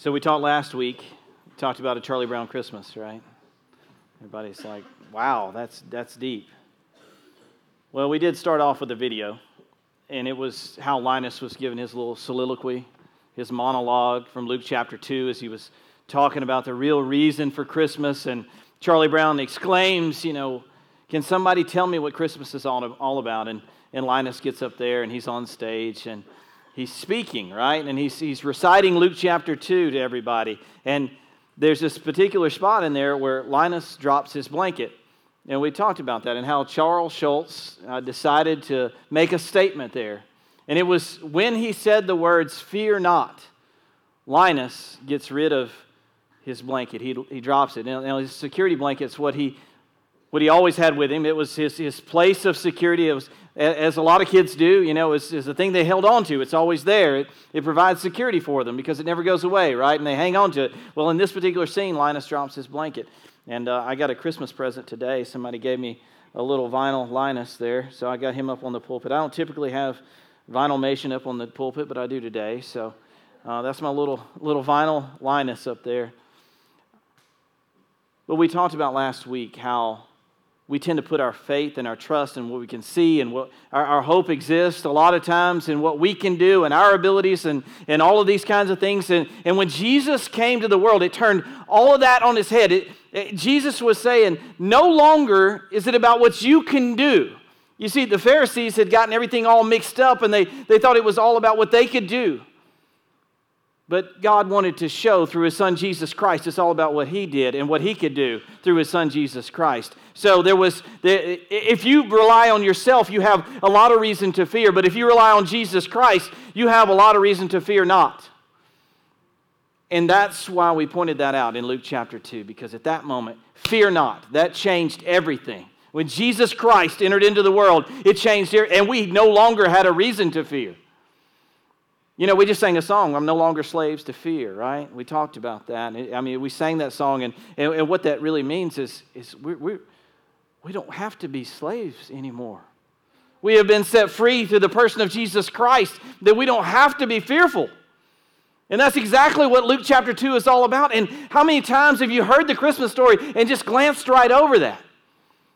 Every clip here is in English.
So we talked last week, talked about a Charlie Brown Christmas, right? Everybody's like, wow, that's, that's deep. Well, we did start off with a video, and it was how Linus was giving his little soliloquy, his monologue from Luke chapter 2 as he was talking about the real reason for Christmas. And Charlie Brown exclaims, you know, can somebody tell me what Christmas is all, all about? And, and Linus gets up there and he's on stage and he's speaking, right? And he's, he's reciting Luke chapter 2 to everybody. And there's this particular spot in there where Linus drops his blanket. And we talked about that and how Charles Schulz uh, decided to make a statement there. And it was when he said the words, Fear not, Linus gets rid of his blanket. He, he drops it. Now, his security blanket's what he, what he always had with him. It was his, his place of security. It was, as a lot of kids do, you know, it's the thing they held on to. It's always there. It, it provides security for them because it never goes away, right? And they hang on to it. Well, in this particular scene, Linus drops his blanket. And uh, I got a Christmas present today. Somebody gave me a little vinyl Linus there. So I got him up on the pulpit. I don't typically have Vinylmation up on the pulpit, but I do today. So uh, that's my little, little vinyl Linus up there. But we talked about last week how we tend to put our faith and our trust in what we can see and what our, our, hope exists a lot of times in what we can do and our abilities and, and all of these kinds of things. And, and when Jesus came to the world, it turned all of that on his head. It, it, Jesus was saying, no longer is it about what you can do. You see, the Pharisees had gotten everything all mixed up and they, they thought it was all about what they could do. But God wanted to show through his son Jesus Christ, it's all about what he did and what he could do through his son Jesus Christ. So there was, if you rely on yourself, you have a lot of reason to fear. But if you rely on Jesus Christ, you have a lot of reason to fear not. And that's why we pointed that out in Luke chapter 2, because at that moment, fear not. That changed everything. When Jesus Christ entered into the world, it changed, here, and we no longer had a reason to fear. You know, we just sang a song, I'm no longer slaves to fear, right? We talked about that. I mean, we sang that song, and, and, and what that really means is, is we're, we're, we don't have to be slaves anymore. We have been set free through the person of Jesus Christ, that we don't have to be fearful. And that's exactly what Luke chapter 2 is all about. And how many times have you heard the Christmas story and just glanced right over that?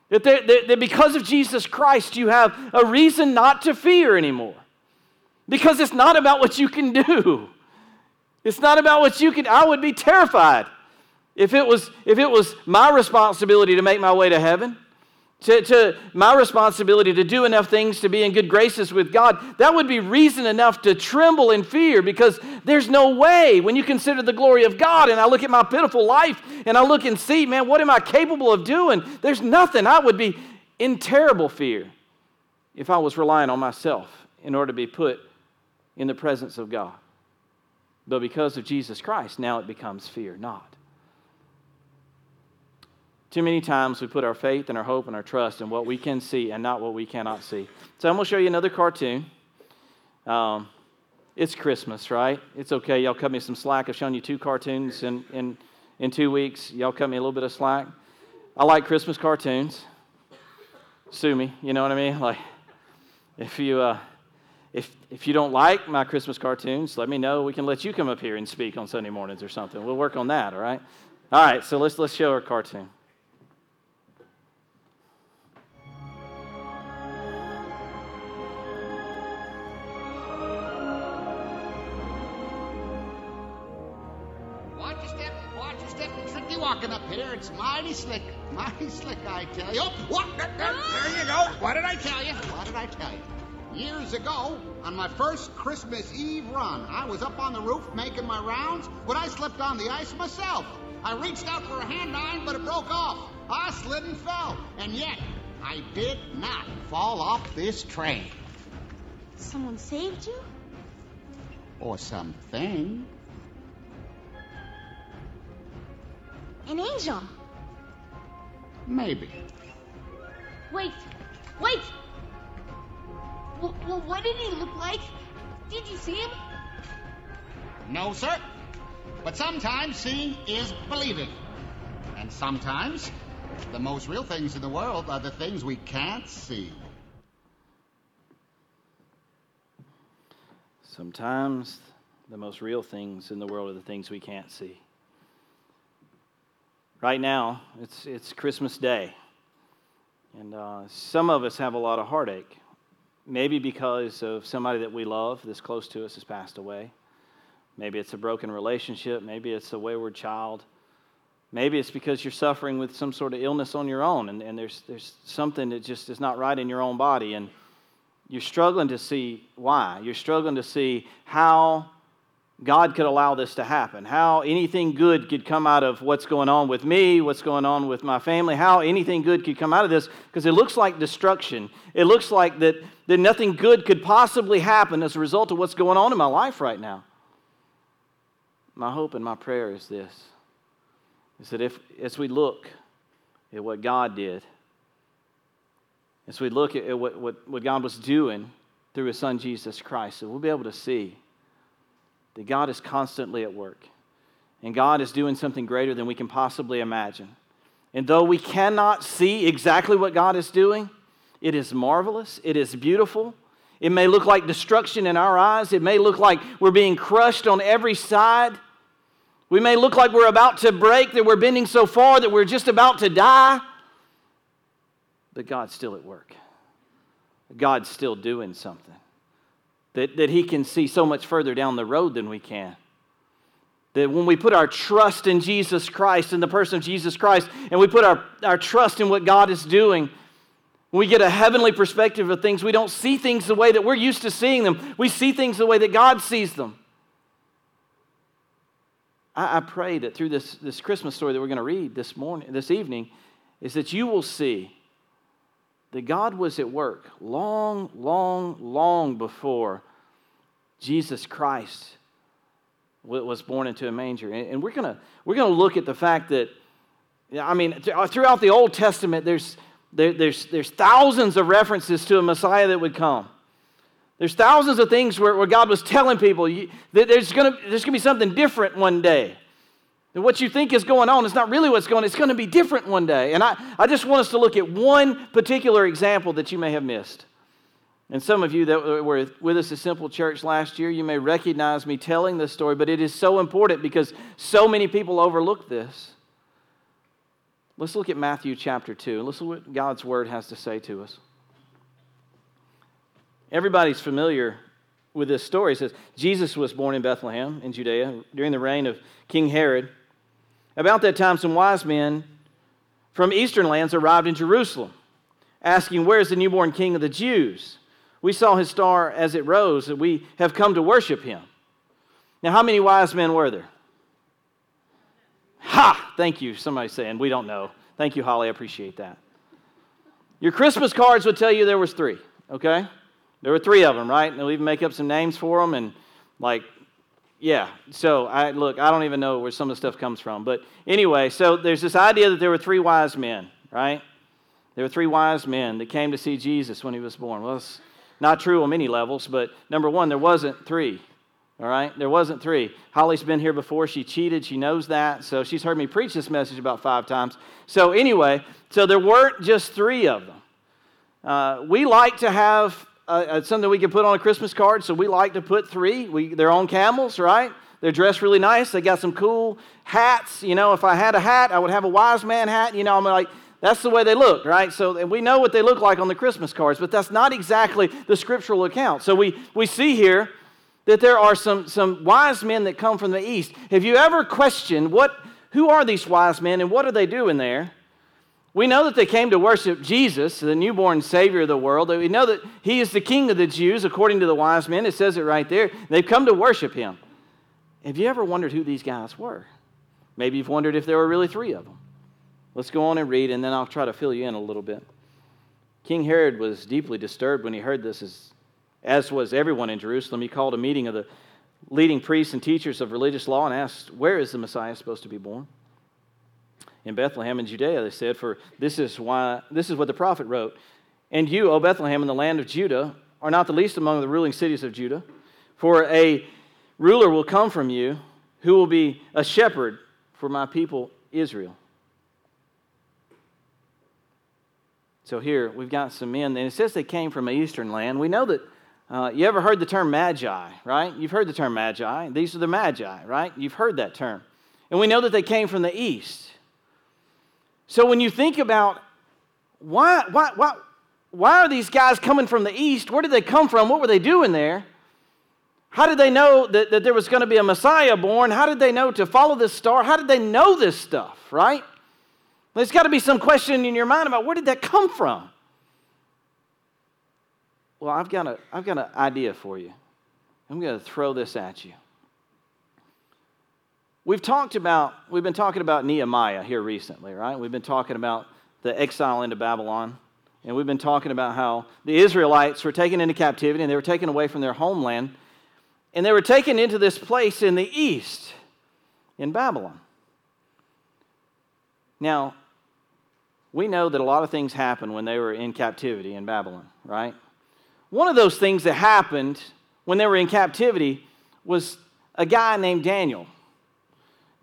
That, that, that because of Jesus Christ, you have a reason not to fear anymore. Because it's not about what you can do. It's not about what you can. I would be terrified if it was, if it was my responsibility to make my way to heaven, to, to my responsibility to do enough things to be in good graces with God. That would be reason enough to tremble in fear because there's no way when you consider the glory of God and I look at my pitiful life and I look and see, man, what am I capable of doing? There's nothing. I would be in terrible fear if I was relying on myself in order to be put in the presence of God. But because of Jesus Christ, now it becomes fear not. Too many times we put our faith and our hope and our trust in what we can see and not what we cannot see. So I'm going to show you another cartoon. Um, it's Christmas, right? It's okay. Y'all cut me some slack. I've shown you two cartoons in, in, in two weeks. Y'all cut me a little bit of slack. I like Christmas cartoons. Sue me, you know what I mean? Like, if you. Uh, if, if you don't like my Christmas cartoons, let me know. We can let you come up here and speak on Sunday mornings or something. We'll work on that, all right? All right, so let's, let's show our cartoon. Watch your step, watch your step. Tricky walking up here. It's mighty slick, mighty slick, I tell you. Oh, what? There you go. What did I tell you? What did I tell you? Years ago, on my first Christmas Eve run, I was up on the roof making my rounds when I slipped on the ice myself. I reached out for a hand iron, but it broke off. I slid and fell, and yet I did not fall off this train. Someone saved you? Or something. An angel. Maybe. Wait, wait! Well, well, what did he look like? Did you see him? No, sir. But sometimes seeing is believing. And sometimes the most real things in the world are the things we can't see. Sometimes The most real things in the world are the things we can't see. Right now, it's, it's Christmas Day. And uh, some of us have a lot of heartache. Maybe because of somebody that we love that's close to us has passed away. Maybe it's a broken relationship. Maybe it's a wayward child. Maybe it's because you're suffering with some sort of illness on your own and, and there's, there's something that just is not right in your own body. And you're struggling to see why. You're struggling to see how God could allow this to happen, how anything good could come out of what's going on with me, what's going on with my family, how anything good could come out of this, because it looks like destruction. It looks like that, that nothing good could possibly happen as a result of what's going on in my life right now. My hope and my prayer is this is that if, as we look at what God did, as we look at what, what, what God was doing through his son Jesus Christ, that we'll be able to see that God is constantly at work. And God is doing something greater than we can possibly imagine. And though we cannot see exactly what God is doing, it is marvelous, it is beautiful. It may look like destruction in our eyes, it may look like we're being crushed on every side. We may look like we're about to break, that we're bending so far that we're just about to die. But God's still at work. God's still doing something that, that He can see so much further down the road than we can. That when we put our trust in Jesus Christ, in the person of Jesus Christ, and we put our, our trust in what God is doing, we get a heavenly perspective of things. We don't see things the way that we're used to seeing them. We see things the way that God sees them. I, I pray that through this, this Christmas story that we're going to read this morning, this evening, is that you will see that God was at work long, long, long before Jesus Christ was born into a manger. And we're going we're to look at the fact that, I mean, uh, throughout the Old Testament, there's, there, there's, there's thousands of references to a Messiah that would come. There's thousands of things where, where God was telling people that there's going to there's to be something different one day. And what you think is going on is not really what's going on. It's going to be different one day. And I, I just want us to look at one particular example that you may have missed. And some of you that were with us at Simple Church last year, you may recognize me telling this story, but it is so important because so many people overlook this. Let's look at Matthew chapter 2. Let's look what God's word has to say to us. Everybody's familiar with this story. It says Jesus was born in Bethlehem in Judea during the reign of King Herod. About that time, some wise men from eastern lands arrived in Jerusalem, asking, Where is the newborn king of the Jews? We saw his star as it rose, and we have come to worship him. Now, how many wise men were there? Ha! Thank you. Somebody saying, We don't know. Thank you, Holly. I appreciate that. Your Christmas cards would tell you there was three, okay? There were three of them, right? And they'll even make up some names for them and like yeah. So I look, I don't even know where some of the stuff comes from. But anyway, so there's this idea that there were three wise men, right? There were three wise men that came to see Jesus when he was born. Well, it's not true on many levels, but number one, there wasn't three. All right? There wasn't three. Holly's been here before. She cheated. She knows that. So she's heard me preach this message about five times. So, anyway, so there weren't just three of them. Uh, we like to have uh, uh, something we can put on a Christmas card. So we like to put three. We, they're on camels, right? They're dressed really nice. They got some cool hats. You know, if I had a hat, I would have a wise man hat. You know, I'm like, that's the way they look, right? So we know what they look like on the Christmas cards, but that's not exactly the scriptural account. So we, we see here that there are some, some wise men that come from the east. Have you ever questioned what, who are these wise men and what are they doing there? We know that they came to worship Jesus, the newborn Savior of the world. We know that He is the King of the Jews, according to the wise men. It says it right there. They've come to worship Him. Have you ever wondered who these guys were? Maybe you've wondered if there were really three of them. Let's go on and read, and then I'll try to fill you in a little bit. King Herod was deeply disturbed when he heard this, as, as was everyone in Jerusalem. He called a meeting of the leading priests and teachers of religious law and asked, Where is the Messiah supposed to be born? In Bethlehem in Judea, they said, For this is why this is what the prophet wrote. And you, O Bethlehem, in the land of Judah, are not the least among the ruling cities of Judah, for a ruler will come from you who will be a shepherd for my people Israel. So here we've got some men, and it says they came from an eastern land. We know that Uh, you ever heard the term magi, right? You've heard the term magi. These are the magi, right? You've heard that term. And we know that they came from the east. So when you think about why, why, why, why are these guys coming from the east? Where did they come from? What were they doing there? How did they know that, that there was going to be a Messiah born? How did they know to follow this star? How did they know this stuff, right? There's got to be some question in your mind about where did that come from? Well, I've got, a, I've got an idea for you. I'm going to throw this at you. We've talked about, we've been talking about Nehemiah here recently, right? We've been talking about the exile into Babylon. And we've been talking about how the Israelites were taken into captivity and they were taken away from their homeland. And they were taken into this place in the east, in Babylon. Now, we know that a lot of things happened when they were in captivity in Babylon, right? One of those things that happened when they were in captivity was a guy named Daniel.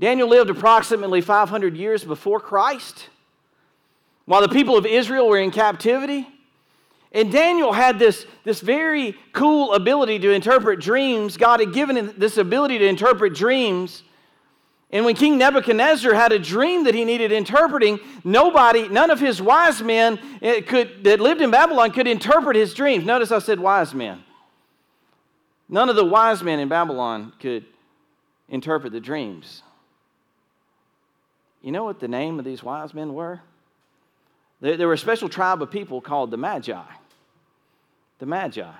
Daniel lived approximately 500 years before Christ while the people of Israel were in captivity. And Daniel had this, this very cool ability to interpret dreams. God had given him this ability to interpret dreams. And when King Nebuchadnezzar had a dream that he needed interpreting, nobody, none of his wise men eh, could, that lived in Babylon could interpret his dreams. Notice I said wise men. None of the wise men in Babylon could interpret the dreams. You know what the name of these wise men were? There were a special tribe of people called the Magi. The Magi.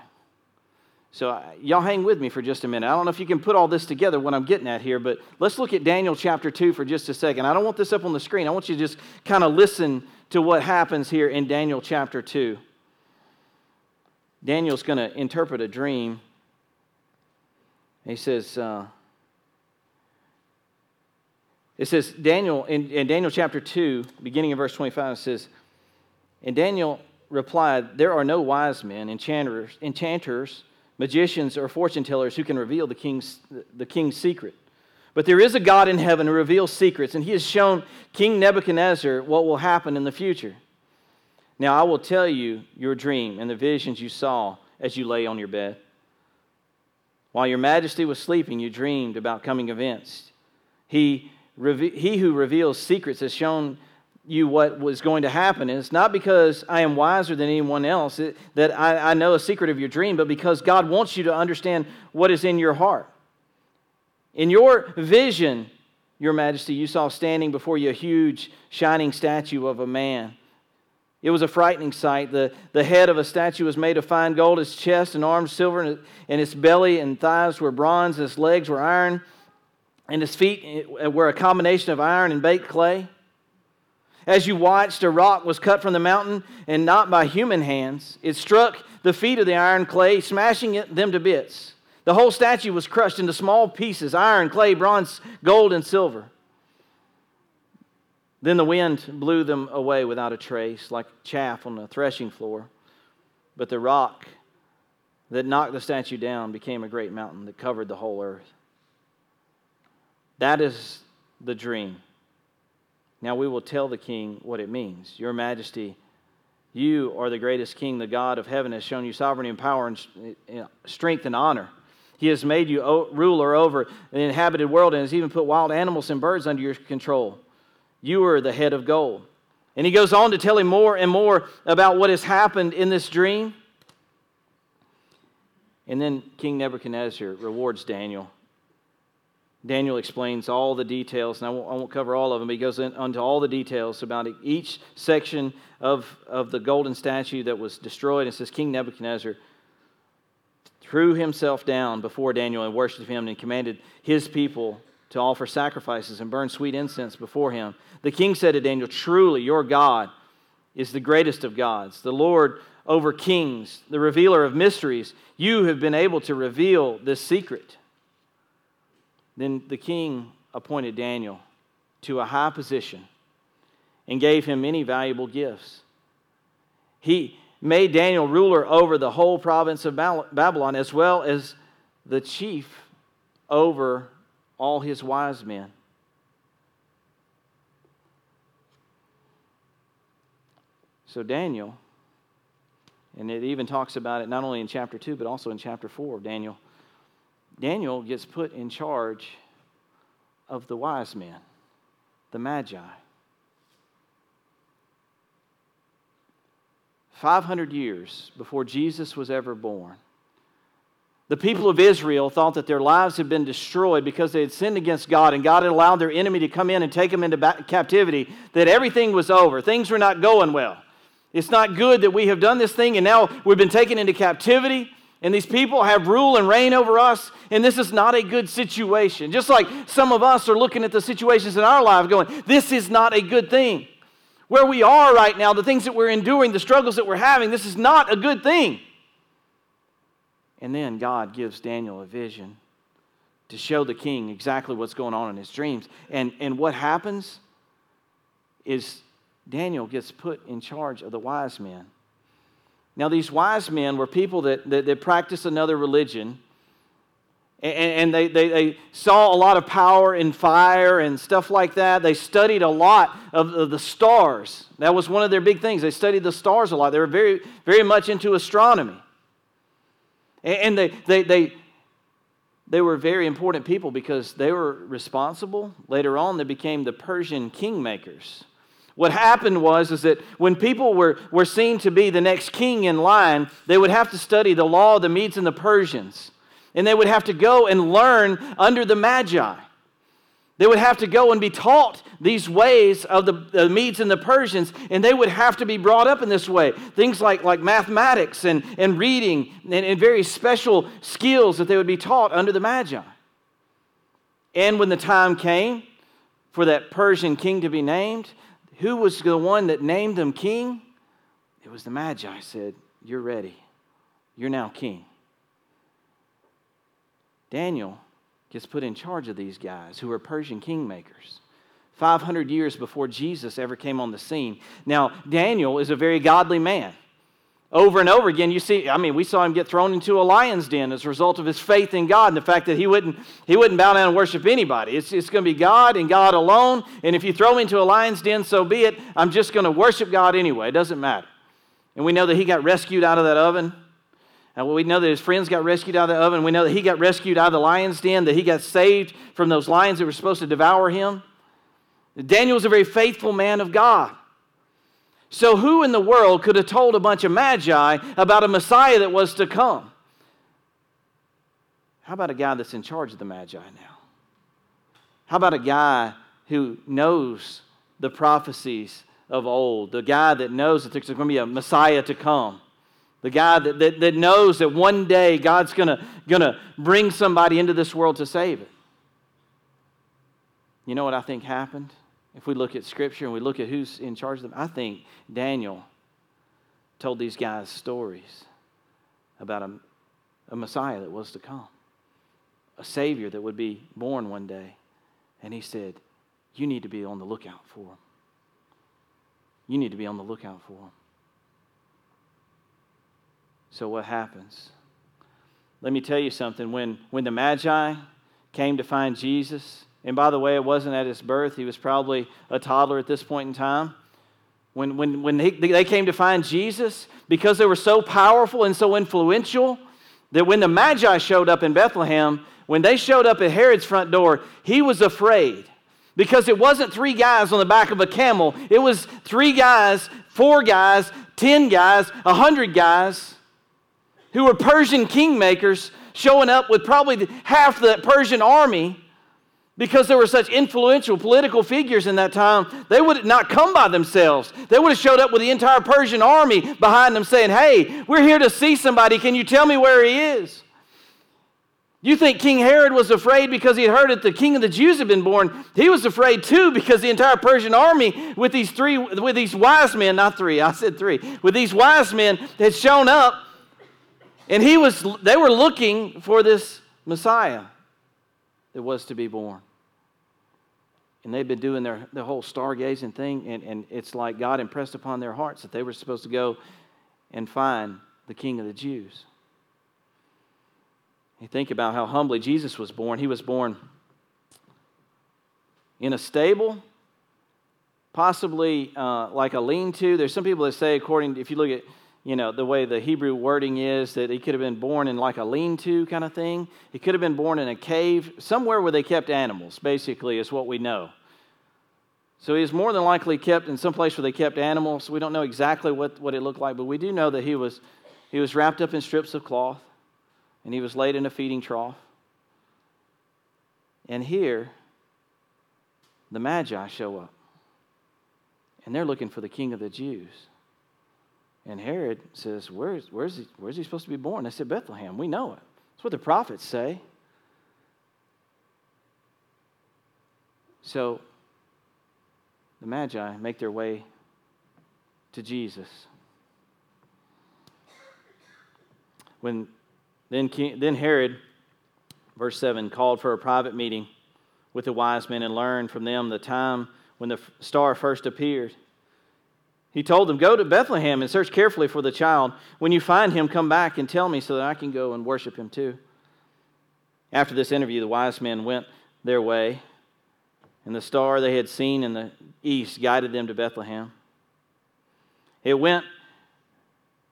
So, uh, y'all hang with me for just a minute. I don't know if you can put all this together, what I'm getting at here, but let's look at Daniel chapter 2 for just a second. I don't want this up on the screen. I want you to just kind of listen to what happens here in Daniel chapter 2. Daniel's going to interpret a dream. He says, uh, it says, Daniel, in, in Daniel chapter 2, beginning in verse 25, it says, And Daniel replied, There are no wise men, enchanters, enchanters magicians, or fortune tellers who can reveal the king's, the king's secret. But there is a God in heaven who reveals secrets, and he has shown King Nebuchadnezzar what will happen in the future. Now I will tell you your dream and the visions you saw as you lay on your bed. While your majesty was sleeping, you dreamed about coming events. He, he who reveals secrets has shown you what was going to happen. And it's not because I am wiser than anyone else that I, know a secret of your dream, but because God wants you to understand what is in your heart. In your vision, Your Majesty, you saw standing before you a huge, shining statue of a man. It was a frightening sight. The, the head of a statue was made of fine gold, its chest and arms silver, and, and its belly and thighs were bronze, and its legs were iron, and his feet eh, were a combination of iron and baked clay. As you watched, a rock was cut from the mountain and not by human hands. It struck the feet of the iron clay, smashing them to bits. The whole statue was crushed into small pieces iron, clay, bronze, gold, and silver. Then the wind blew them away without a trace, like chaff on a threshing floor. But the rock that knocked the statue down became a great mountain that covered the whole earth. That is the dream. Now we will tell the king what it means. Your majesty, you are the greatest king. The God of heaven has shown you sovereignty and power and eh, eh, strength and honor. He has made you ruler over an inhabited world and has even put wild animals and birds under your control. You are the head of gold. And he goes on to tell him more and more about what has happened in this dream. And then King Nebuchadnezzar rewards Daniel Daniel explains all the details, and I won't, I won't cover all of them. He goes into all the details about each section of, of the golden statue that was destroyed. It says King Nebuchadnezzar threw himself down before Daniel and worshiped him and commanded his people to offer sacrifices and burn sweet incense before him. The king said to Daniel, Truly, your God is the greatest of gods, the Lord over kings, the revealer of mysteries. You have been able to reveal this secret. Then the king appointed Daniel to a high position and gave him many valuable gifts. He made Daniel ruler over the whole province of Babylon as well as the chief over all his wise men. So Daniel And it even talks about it not only in chapter 2, but also in chapter 4 of Daniel. Daniel gets put in charge of the wise men, the Magi. 500 years before Jesus was ever born, the people of Israel thought that their lives had been destroyed because they had sinned against God and God had allowed their enemy to come in and take them into captivity, that everything was over. Things were not going well. It's not good that we have done this thing and now we've been taken into captivity and these people have rule and reign over us, and this is not a good situation. Just like some of us are looking at the situations in our life going, this is not a good thing. Where we are right now, the things that we're enduring, the struggles that we're having, this is not a good thing. And then God gives Daniel a vision to show the king exactly what's going on in his dreams. And, and what happens is Daniel gets put in charge of the wise men. Now, these wise men were people that, that, that practiced another religion. And, and they, they, they, saw a lot of power in fire and stuff like that. They studied a lot of, of the stars. That was one of their big things. They studied the stars a lot. They were very, very much into astronomy. And they, they, they, they were very important people because they were responsible. Later on, they became the Persian kingmakers. What happened was is that when people were, were seen to be the next king in line, they would have to study the law of the Medes and the Persians. And they would have to go and learn under the Magi. They would have to go and be taught these ways of the, the Medes and the Persians, and they would have to be brought up in this way. Things like, like mathematics and, and reading and, and very special skills that they would be taught under the Magi. And when the time came for that Persian king to be named, who was the one that named them king? It was the Magi said, You're ready. You're now king. Daniel gets put in charge of these guys who are Persian kingmakers. 500 years before Jesus ever came on the scene. Now, Daniel is a very godly man. Over and over again, you see, I mean, we saw him get thrown into a lion's den as a result of his faith in God and the fact that he wouldn't, he wouldn't bow down and worship anybody. It's, it's going to be God and God alone. And if you throw me into a lion's den, so be it. I'm just going to worship God anyway. It doesn't matter. And we know that he got rescued out of that oven. And we know that his friends got rescued out of the oven. We know that he got rescued out of the lion's den, that he got saved from those lions that were supposed to devour him. Daniel was a very faithful man of God. So, who in the world could have told a bunch of magi about a Messiah that was to come? How about a guy that's in charge of the magi now? How about a guy who knows the prophecies of old, the guy that knows that there's going to be a Messiah to come? The guy that, that, that knows that one day God's going to bring somebody into this world to save it. You know what I think happened? If we look at Scripture and we look at who's in charge of them, I think Daniel told these guys stories about a, a Messiah that was to come, a Savior that would be born one day. And he said, You need to be on the lookout for him. You need to be on the lookout for him. So, what happens? Let me tell you something. When, when the Magi came to find Jesus, and by the way, it wasn't at his birth, he was probably a toddler at this point in time. When, when, when he, they came to find Jesus, because they were so powerful and so influential, that when the Magi showed up in Bethlehem, when they showed up at Herod's front door, he was afraid. Because it wasn't three guys on the back of a camel, it was three guys, four guys, ten guys, a hundred guys who were Persian kingmakers showing up with probably half the Persian army because there were such influential political figures in that time, they would not come by themselves. They would have showed up with the entire Persian army behind them saying, Hey, we're here to see somebody. Can you tell me where he is? You think King Herod was afraid because he had heard that the king of the Jews had been born? He was afraid too because the entire Persian army with these three, with these wise men, not three, I said three, with these wise men had shown up, and he was, they were looking for this Messiah that was to be born and they've been doing their, the whole stargazing thing, and, and it's like God impressed upon their hearts that they were supposed to go and find the King of the Jews. You think about how humbly Jesus was born. He was born in a stable, possibly uh, like a lean to. There's some people that say, according, if you look at you know, the way the Hebrew wording is that he could have been born in like a lean to kind of thing. He could have been born in a cave, somewhere where they kept animals, basically, is what we know. So he is more than likely kept in some place where they kept animals. We don't know exactly what, what it looked like, but we do know that he was, he was wrapped up in strips of cloth and he was laid in a feeding trough. And here, the Magi show up and they're looking for the king of the Jews. And Herod says, Where's, where's, he, where's he supposed to be born? They said, Bethlehem. We know it. That's what the prophets say. So the Magi make their way to Jesus. When then, King, then Herod, verse 7, called for a private meeting with the wise men and learned from them the time when the star first appeared. He told them, Go to Bethlehem and search carefully for the child. When you find him, come back and tell me so that I can go and worship him too. After this interview, the wise men went their way, and the star they had seen in the east guided them to Bethlehem. It went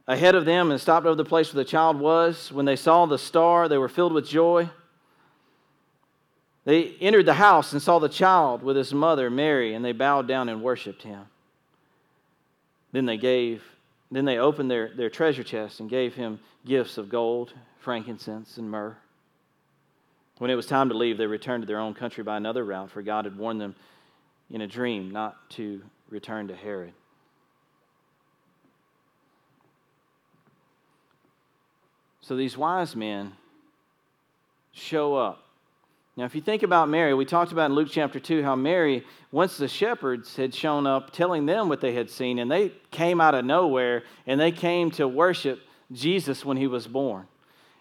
ahead of them and stopped over the place where the child was. When they saw the star, they were filled with joy. They entered the house and saw the child with his mother, Mary, and they bowed down and worshiped him. Then they gave, then they opened their, their treasure chest and gave him gifts of gold, frankincense, and myrrh. When it was time to leave, they returned to their own country by another route, for God had warned them in a dream not to return to Herod. So these wise men show up now, if you think about Mary, we talked about in Luke chapter 2 how Mary, once the shepherds had shown up telling them what they had seen, and they came out of nowhere and they came to worship Jesus when he was born.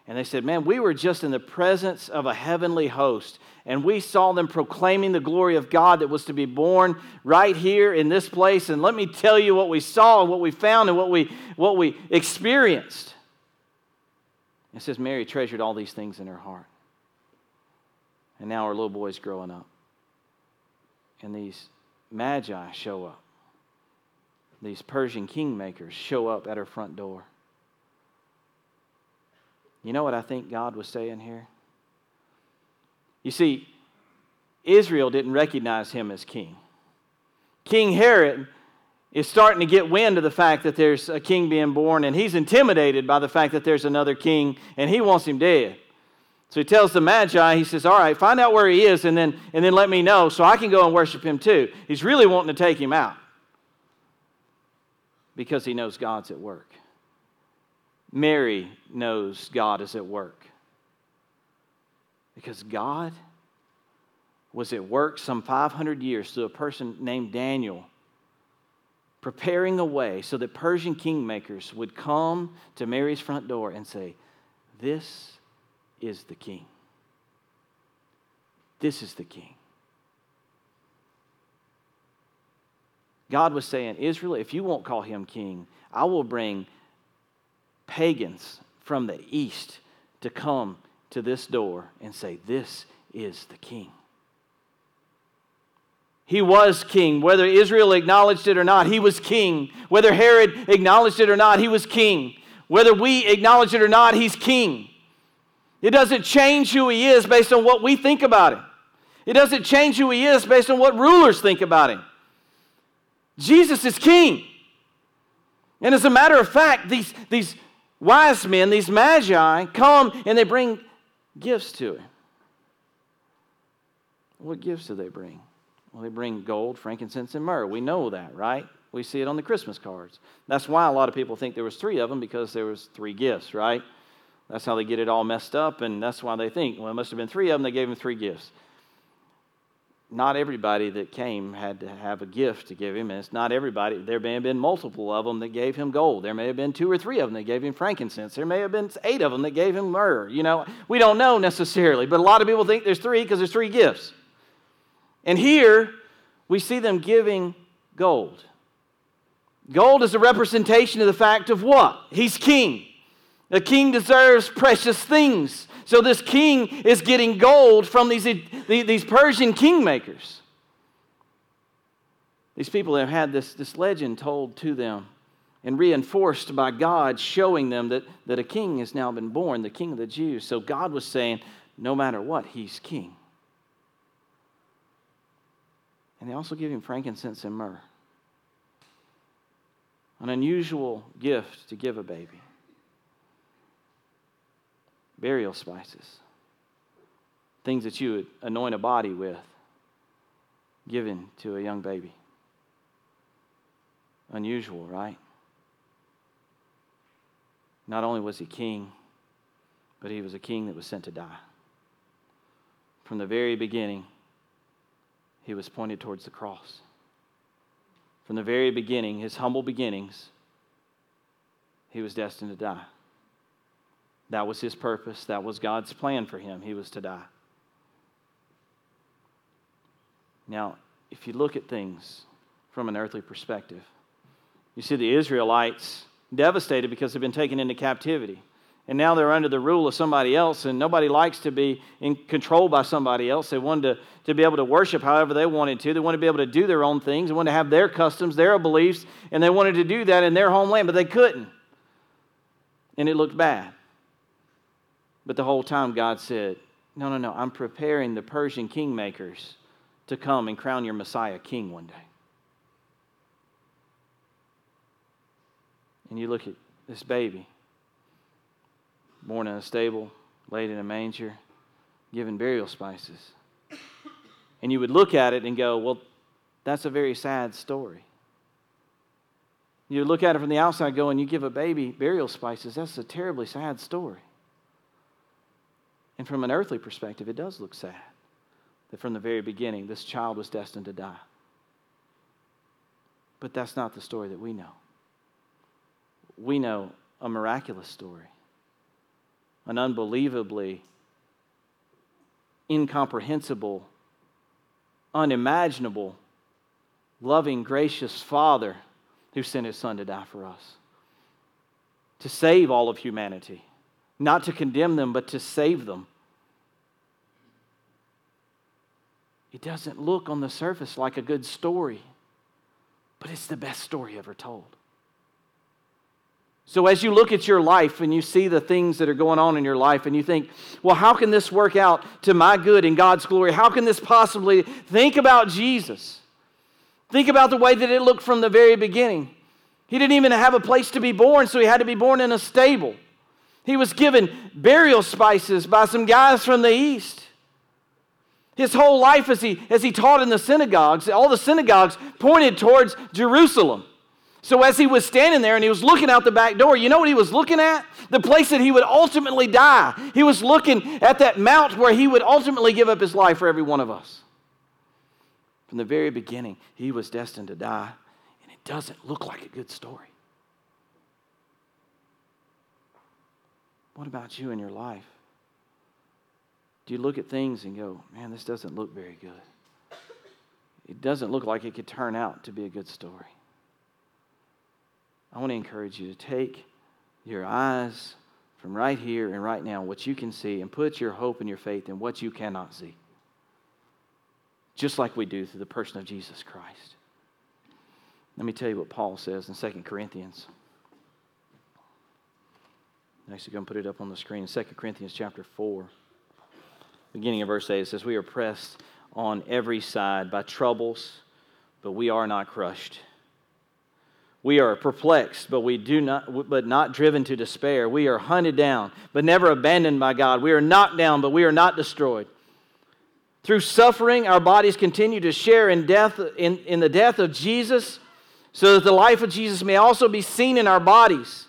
And they said, Man, we were just in the presence of a heavenly host, and we saw them proclaiming the glory of God that was to be born right here in this place. And let me tell you what we saw and what we found and what we, what we experienced. It says Mary treasured all these things in her heart. And now our little boy's growing up. And these magi show up. These Persian kingmakers show up at her front door. You know what I think God was saying here? You see, Israel didn't recognize him as king. King Herod is starting to get wind of the fact that there's a king being born, and he's intimidated by the fact that there's another king, and he wants him dead. So he tells the Magi, he says, All right, find out where he is and then, and then let me know so I can go and worship him too. He's really wanting to take him out because he knows God's at work. Mary knows God is at work because God was at work some 500 years through a person named Daniel, preparing a way so that Persian kingmakers would come to Mary's front door and say, This is the king. This is the king. God was saying, Israel, if you won't call him king, I will bring pagans from the east to come to this door and say, This is the king. He was king. Whether Israel acknowledged it or not, he was king. Whether Herod acknowledged it or not, he was king. Whether we acknowledge it or not, he's king. It doesn't change who he is based on what we think about him. It doesn't change who he is based on what rulers think about him. Jesus is king. And as a matter of fact, these, these wise men, these magi, come and they bring gifts to him. What gifts do they bring? Well, they bring gold, frankincense, and myrrh. We know that, right? We see it on the Christmas cards. That's why a lot of people think there was three of them because there was three gifts, right? That's how they get it all messed up, and that's why they think, well, it must have been three of them. They gave him three gifts. Not everybody that came had to have a gift to give him, and it's not everybody. There may have been multiple of them that gave him gold. There may have been two or three of them that gave him frankincense. There may have been eight of them that gave him myrrh. You know, we don't know necessarily, but a lot of people think there's three because there's three gifts. And here we see them giving gold. Gold is a representation of the fact of what? He's king. The king deserves precious things. So this king is getting gold from these, these Persian kingmakers. These people have had this, this legend told to them and reinforced by God showing them that, that a king has now been born, the king of the Jews. So God was saying, no matter what, he's king. And they also give him frankincense and myrrh. An unusual gift to give a baby. Burial spices. Things that you would anoint a body with, given to a young baby. Unusual, right? Not only was he king, but he was a king that was sent to die. From the very beginning, he was pointed towards the cross. From the very beginning, his humble beginnings, he was destined to die. That was his purpose. That was God's plan for him. He was to die. Now, if you look at things from an earthly perspective, you see the Israelites devastated because they've been taken into captivity and now they're under the rule of somebody else, and nobody likes to be in control by somebody else. They wanted to, to be able to worship however they wanted to. They wanted to be able to do their own things. They wanted to have their customs, their beliefs, and they wanted to do that in their homeland, but they couldn't. And it looked bad. But the whole time, God said, No, no, no, I'm preparing the Persian kingmakers to come and crown your Messiah king one day. And you look at this baby born in a stable, laid in a manger, given burial spices. And you would look at it and go, well, that's a very sad story. You look at it from the outside, go, and you give a baby burial spices. That's a terribly sad story. And from an earthly perspective, it does look sad that from the very beginning, this child was destined to die. But that's not the story that we know. We know a miraculous story an unbelievably incomprehensible, unimaginable, loving, gracious Father who sent his Son to die for us, to save all of humanity, not to condemn them, but to save them. It doesn't look on the surface like a good story, but it's the best story ever told. So, as you look at your life and you see the things that are going on in your life, and you think, well, how can this work out to my good and God's glory? How can this possibly think about Jesus? Think about the way that it looked from the very beginning. He didn't even have a place to be born, so he had to be born in a stable. He was given burial spices by some guys from the east. His whole life, as he, as he taught in the synagogues, all the synagogues pointed towards Jerusalem. So as he was standing there and he was looking out the back door, you know what he was looking at? The place that he would ultimately die. He was looking at that mount where he would ultimately give up his life for every one of us. From the very beginning, he was destined to die, and it doesn't look like a good story. What about you in your life? Do you look at things and go, man, this doesn't look very good? It doesn't look like it could turn out to be a good story. I want to encourage you to take your eyes from right here and right now, what you can see, and put your hope and your faith in what you cannot see. Just like we do through the person of Jesus Christ. Let me tell you what Paul says in 2 Corinthians. Actually going to put it up on the screen. 2 Corinthians chapter 4, beginning of verse 8, it says, We are pressed on every side by troubles, but we are not crushed we are perplexed, but we do not, but not driven to despair. We are hunted down, but never abandoned by God. We are knocked down, but we are not destroyed. Through suffering, our bodies continue to share in death, in, in the death of Jesus, so that the life of Jesus may also be seen in our bodies.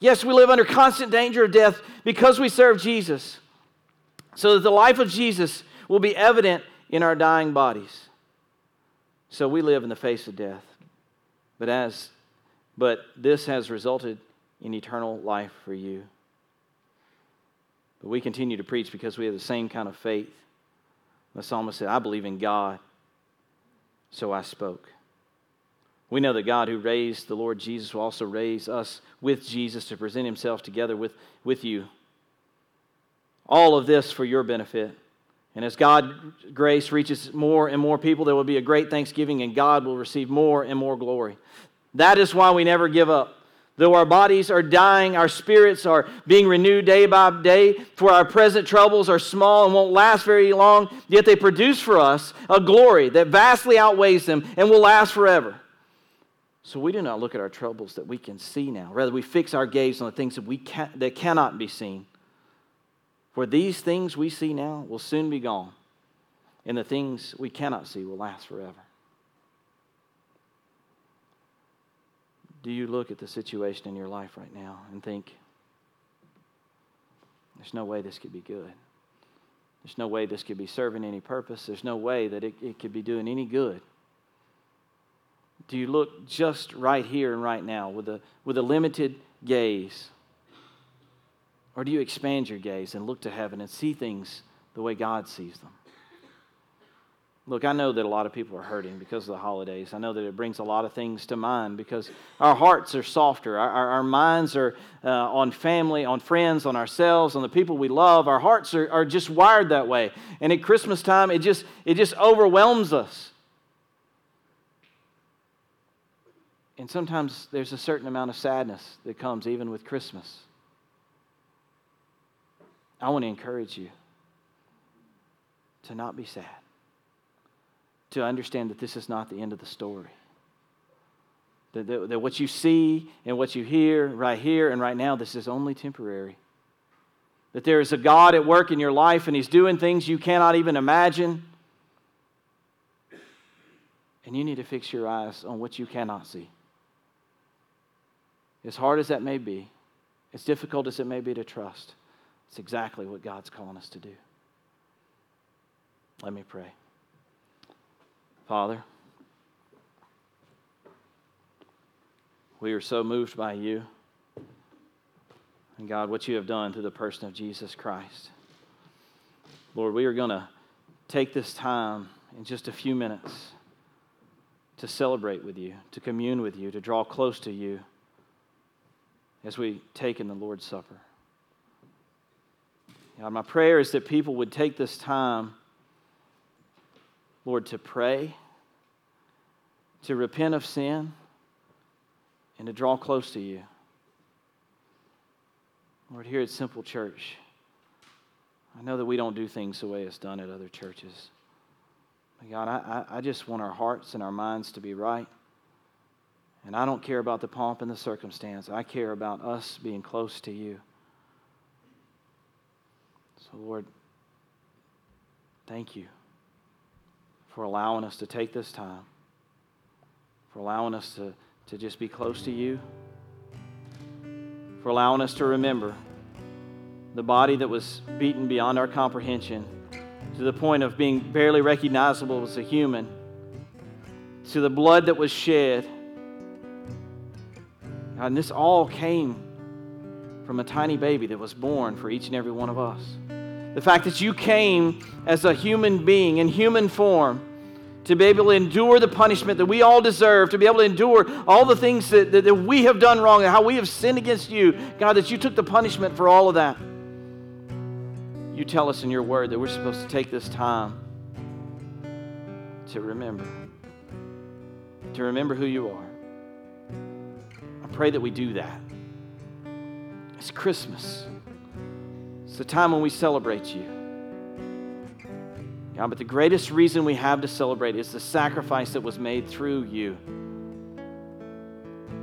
Yes, we live under constant danger of death because we serve Jesus, so that the life of Jesus will be evident in our dying bodies. So we live in the face of death. But as but this has resulted in eternal life for you. But we continue to preach because we have the same kind of faith. The psalmist said, I believe in God, so I spoke. We know that God, who raised the Lord Jesus, will also raise us with Jesus to present himself together with, with you. All of this for your benefit. And as God's grace reaches more and more people, there will be a great thanksgiving, and God will receive more and more glory. That is why we never give up. Though our bodies are dying, our spirits are being renewed day by day, for our present troubles are small and won't last very long, yet they produce for us a glory that vastly outweighs them and will last forever. So we do not look at our troubles that we can see now. Rather, we fix our gaze on the things that, we can, that cannot be seen. For these things we see now will soon be gone, and the things we cannot see will last forever. Do you look at the situation in your life right now and think, there's no way this could be good? There's no way this could be serving any purpose. There's no way that it, it could be doing any good. Do you look just right here and right now with a, with a limited gaze? Or do you expand your gaze and look to heaven and see things the way God sees them? Look, I know that a lot of people are hurting because of the holidays. I know that it brings a lot of things to mind because our hearts are softer. Our, our, our minds are uh, on family, on friends, on ourselves, on the people we love. Our hearts are, are just wired that way. And at Christmas time, it just, it just overwhelms us. And sometimes there's a certain amount of sadness that comes even with Christmas. I want to encourage you to not be sad to understand that this is not the end of the story. That, that, that, what you see and what you hear right here and right now, this is only temporary. That there is a God at work in your life and He's doing things you cannot even imagine. And you need to fix your eyes on what you cannot see. As hard as that may be, as difficult as it may be to trust, it's exactly what God's calling us to do. Let me pray. Father, we are so moved by you. And God, what you have done through the person of Jesus Christ. Lord, we are going to take this time in just a few minutes to celebrate with you, to commune with you, to draw close to you as we take in the Lord's Supper. God, my prayer is that people would take this time Lord, to pray, to repent of sin, and to draw close to you. Lord, here at Simple Church, I know that we don't do things the way it's done at other churches. But God, I, I just want our hearts and our minds to be right. And I don't care about the pomp and the circumstance. I care about us being close to you. So, Lord, thank you for allowing us to take this time, for allowing us to, to just be close to you, for allowing us to remember the body that was beaten beyond our comprehension to the point of being barely recognizable as a human, to the blood that was shed. God, and this all came from a tiny baby that was born for each and every one of us. The fact that you came as a human being in human form to be able to endure the punishment that we all deserve, to be able to endure all the things that, that, that, we have done wrong and how we have sinned against you. God, that you took the punishment for all of that. You tell us in your word that we're supposed to take this time to remember, to remember who you are. I pray that we do that. It's Christmas. It's the time when we celebrate you. God, but the greatest reason we have to celebrate is the sacrifice that was made through you.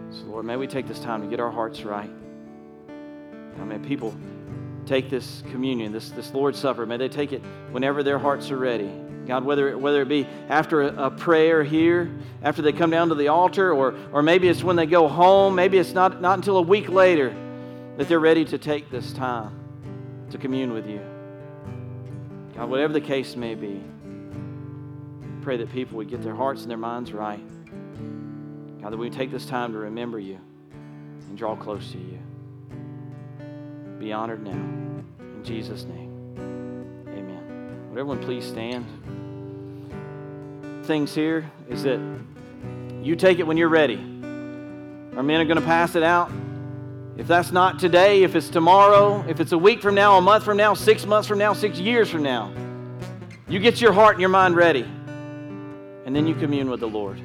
So, Lord, may we take this time to get our hearts right. God, may people take this communion, this, this Lord's Supper, may they take it whenever their hearts are ready. God, whether, whether it be after a, a, prayer here, after they come down to the altar, or, or maybe it's when they go home, maybe it's not, not until a week later that they're ready to take this time to commune with you. God, whatever the case may be, pray that people would get their hearts and their minds right. God, that we take this time to remember you and draw close to you. Be honored now. In Jesus' name. Would everyone please stand? Things here is that you take it when you're ready. Our men are going to pass it out. If that's not today, if it's tomorrow, if it's a week from now, a month from now, six months from now, six years from now, you get your heart and your mind ready. And then you commune with the Lord.